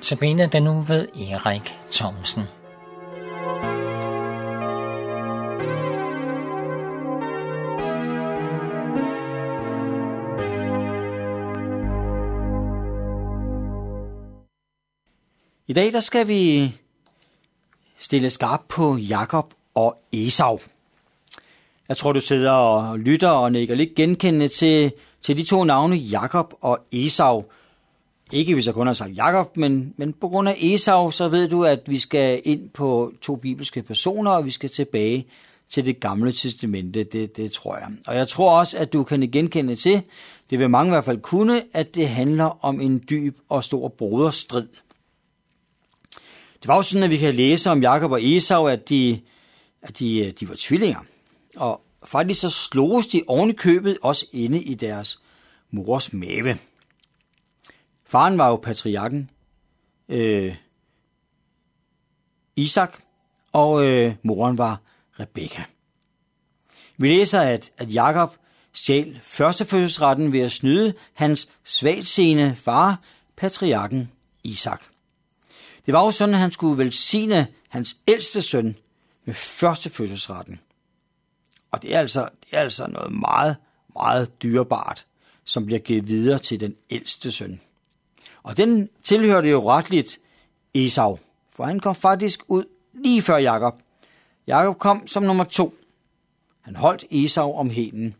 Notabene den nu ved Erik Thomsen. I dag der skal vi stille skarp på Jakob og Esau. Jeg tror, du sidder og lytter og nikker lidt genkendende til, til de to navne, Jakob og Esau. Ikke hvis jeg kun har sagt Jakob, men, men på grund af Esau, så ved du, at vi skal ind på to bibelske personer, og vi skal tilbage til det gamle testamente, det, det tror jeg. Og jeg tror også, at du kan genkende til, det vil mange i hvert fald kunne, at det handler om en dyb og stor broderstrid. Det var jo sådan, at vi kan læse om Jakob og Esau, at de, at de, øh, de var tvillinger. Og faktisk så sloges de oven i købet også inde i deres mors mave. Faren var jo patriarken øh, Isak, og øh, moren var Rebekka. Vi læser, at, at Jakob stjal førstefødselsretten ved at snyde hans svagtseende far, patriarken Isak. Det var jo sådan, at han skulle velsigne hans ældste søn med førstefødselsretten. Og det er altså, det er altså noget meget, meget dyrebart, som bliver givet videre til den ældste søn. Og den tilhørte jo retligt Esau, for han kom faktisk ud lige før Jakob. Jakob kom som nummer to. Han holdt Esau om helen,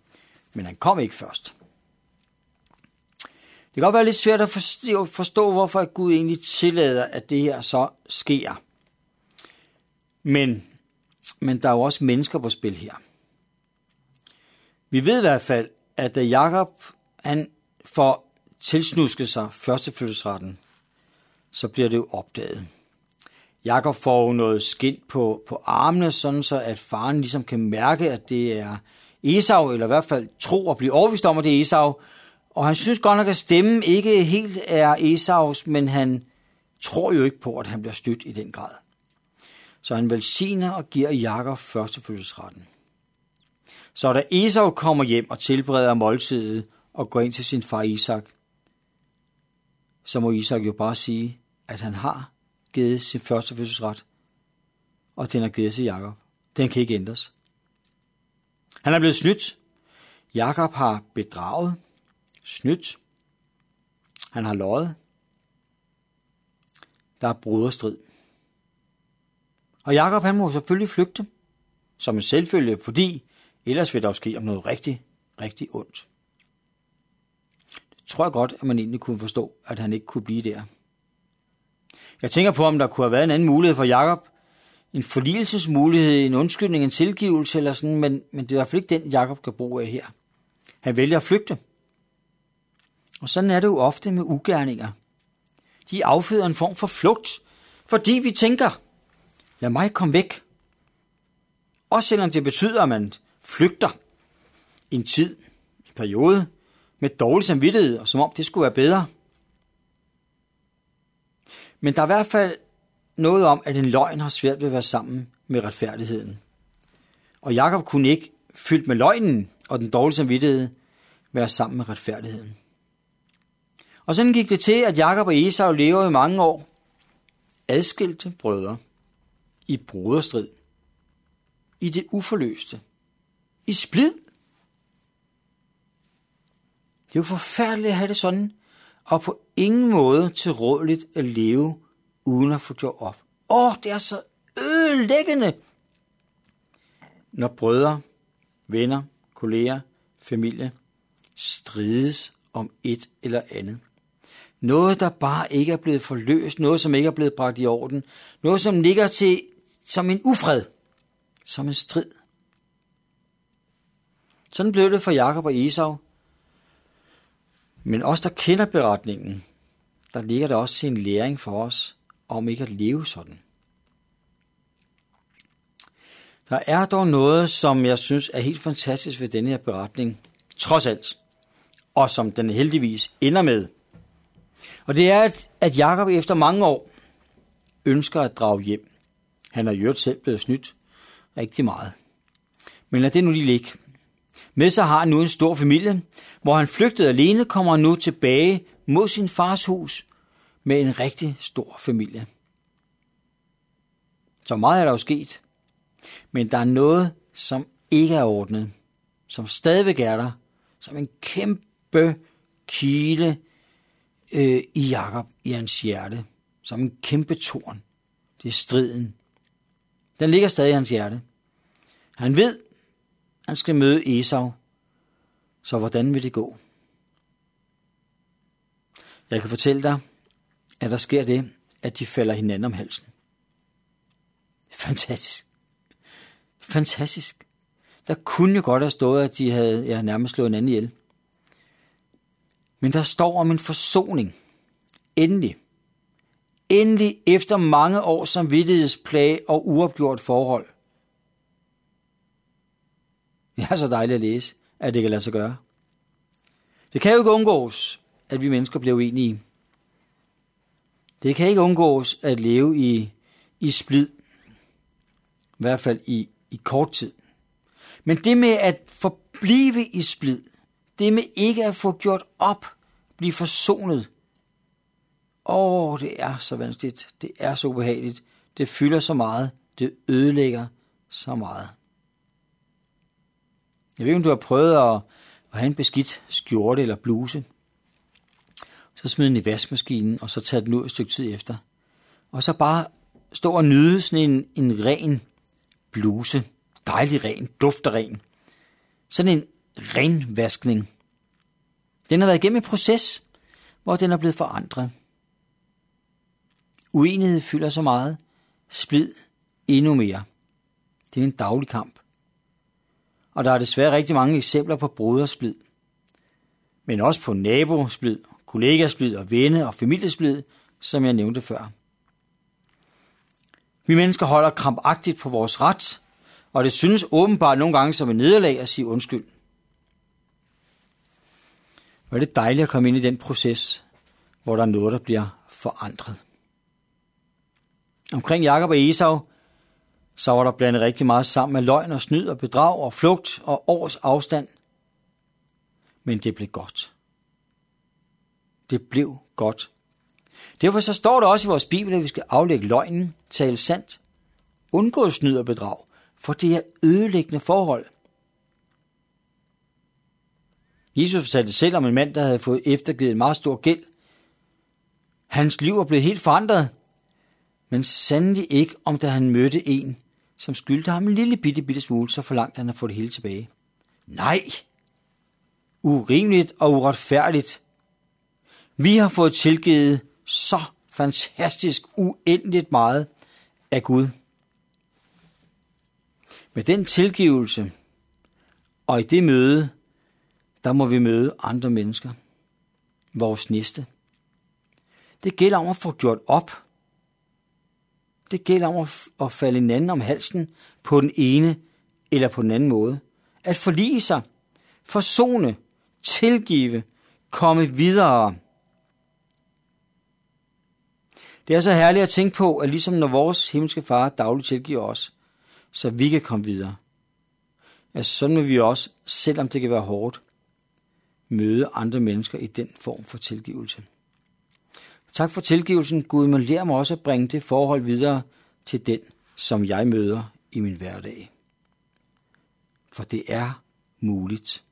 men han kom ikke først. Det kan godt være lidt svært at forstå, forstå, hvorfor Gud egentlig tillader, at det her så sker. Men, men der er jo også mennesker på spil her. Vi ved i hvert fald, at da Jakob han får tilsnuske sig førstefødselsretten, så bliver det jo opdaget. Jakob får jo noget skind på, på armene, sådan så at faren ligesom kan mærke, at det er Esau, eller i hvert fald tro og blive overvist om, at det er Esau. Og han synes godt nok, at stemmen ikke helt er Esaus, men han tror jo ikke på, at han bliver stødt i den grad. Så han velsigner og giver Jakob førstefødselsretten. Så da Esau kommer hjem og tilbereder måltidet og går ind til sin far Isak, så må Isak jo bare sige, at han har givet sin første fødselsret, og den er givet til Jakob. Den kan ikke ændres. Han er blevet snydt. Jakob har bedraget, snydt. Han har løjet. Der er broderstrid. Og Jakob han må selvfølgelig flygte, som en selvfølge, fordi ellers vil der jo ske om noget rigtig, rigtig ondt tror jeg godt, at man egentlig kunne forstå, at han ikke kunne blive der. Jeg tænker på, om der kunne have været en anden mulighed for Jakob. En forligelsesmulighed, en undskyldning, en tilgivelse eller sådan, men, men det er i hvert fald ikke den, Jakob kan bruge af her. Han vælger at flygte. Og sådan er det jo ofte med ugerninger. De afføder en form for flugt, fordi vi tænker, lad mig komme væk. Også selvom det betyder, at man flygter en tid, en periode, med dårlig samvittighed, og som om det skulle være bedre. Men der er i hvert fald noget om, at en løgn har svært ved at være sammen med retfærdigheden. Og Jakob kunne ikke, fyldt med løgnen og den dårlige samvittighed, være sammen med retfærdigheden. Og sådan gik det til, at Jakob og Esau lever i mange år adskilte brødre i broderstrid, i det uforløste, i splid det er jo forfærdeligt at have det sådan, og på ingen måde tilrådeligt at leve uden at få gjort op. Åh, det er så ødelæggende, når brødre, venner, kolleger, familie strides om et eller andet. Noget, der bare ikke er blevet forløst, noget, som ikke er blevet bragt i orden, noget, som ligger til som en ufred, som en strid. Sådan blev det for Jakob og Esau, men os, der kender beretningen, der ligger der også en læring for os om ikke at leve sådan. Der er dog noget, som jeg synes er helt fantastisk ved denne her beretning, trods alt, og som den heldigvis ender med. Og det er, at Jakob efter mange år ønsker at drage hjem. Han er jo selv blevet snydt rigtig meget. Men lad det nu lige ligge. Med sig har han nu en stor familie. Hvor han flygtede alene, kommer han nu tilbage mod sin fars hus, med en rigtig stor familie. Så meget er der jo sket. Men der er noget, som ikke er ordnet, som stadigvæk er der, som en kæmpe kile øh, i Jakob i hans hjerte, som en kæmpe torn. Det er striden. Den ligger stadig i hans hjerte. Han ved, han skal møde Esau, så hvordan vil det gå? Jeg kan fortælle dig, at der sker det, at de falder hinanden om halsen. Fantastisk. Fantastisk. Der kunne jo godt have stået, at de havde ja, nærmest slået hinanden ihjel. Men der står om en forsoning. Endelig. Endelig efter mange år som vidtighedsplage og uopgjort forhold. Det er så dejligt at læse, at det kan lade sig gøre. Det kan jo ikke undgås, at vi mennesker bliver uenige. Det kan ikke undgås at leve i, i splid. I hvert fald i, i kort tid. Men det med at forblive i splid, det med ikke at få gjort op, blive forsonet, åh, det er så vanskeligt, det er så ubehageligt, det fylder så meget, det ødelægger så meget. Jeg ved ikke, om du har prøvet at, at have en beskidt skjorte eller bluse. Så smid den i vaskemaskinen, og så tage den ud et stykke tid efter. Og så bare stå og nyde sådan en, en ren bluse. Dejlig ren, dufter ren. Sådan en renvaskning. Den har været igennem en proces, hvor den er blevet forandret. Uenighed fylder så meget, splid endnu mere. Det er en daglig kamp. Og der er desværre rigtig mange eksempler på brodersplid. Men også på nabosplid, kollegasplid og venne- og familiesplid, som jeg nævnte før. Vi mennesker holder krampagtigt på vores ret, og det synes åbenbart nogle gange som en nederlag at sige undskyld. Hvor er det dejligt at komme ind i den proces, hvor der er noget, der bliver forandret. Omkring Jakob og Esau, så var der blandet rigtig meget sammen med løgn og snyd og bedrag og flugt og års afstand. Men det blev godt. Det blev godt. Derfor så står der også i vores Bibel, at vi skal aflægge løgnen, tale sandt, undgå snyd og bedrag, for det er ødelæggende forhold. Jesus fortalte selv om en mand, der havde fået eftergivet en meget stor gæld. Hans liv var blevet helt forandret, men sandelig ikke, om da han mødte en, som skyldte ham en lille bitte, bitte smule, så forlangte han at få det hele tilbage. Nej! Urimeligt og uretfærdigt. Vi har fået tilgivet så fantastisk uendeligt meget af Gud. Med den tilgivelse og i det møde, der må vi møde andre mennesker. Vores næste. Det gælder om at få gjort op. Det gælder om at falde hinanden om halsen på den ene eller på den anden måde. At forlige sig, forsone, tilgive, komme videre. Det er så herligt at tænke på, at ligesom når vores himmelske far dagligt tilgiver os, så vi kan komme videre. Ja, sådan vil vi også, selvom det kan være hårdt, møde andre mennesker i den form for tilgivelse. Tak for tilgivelsen. Gud må lære mig også at bringe det forhold videre til den, som jeg møder i min hverdag. For det er muligt.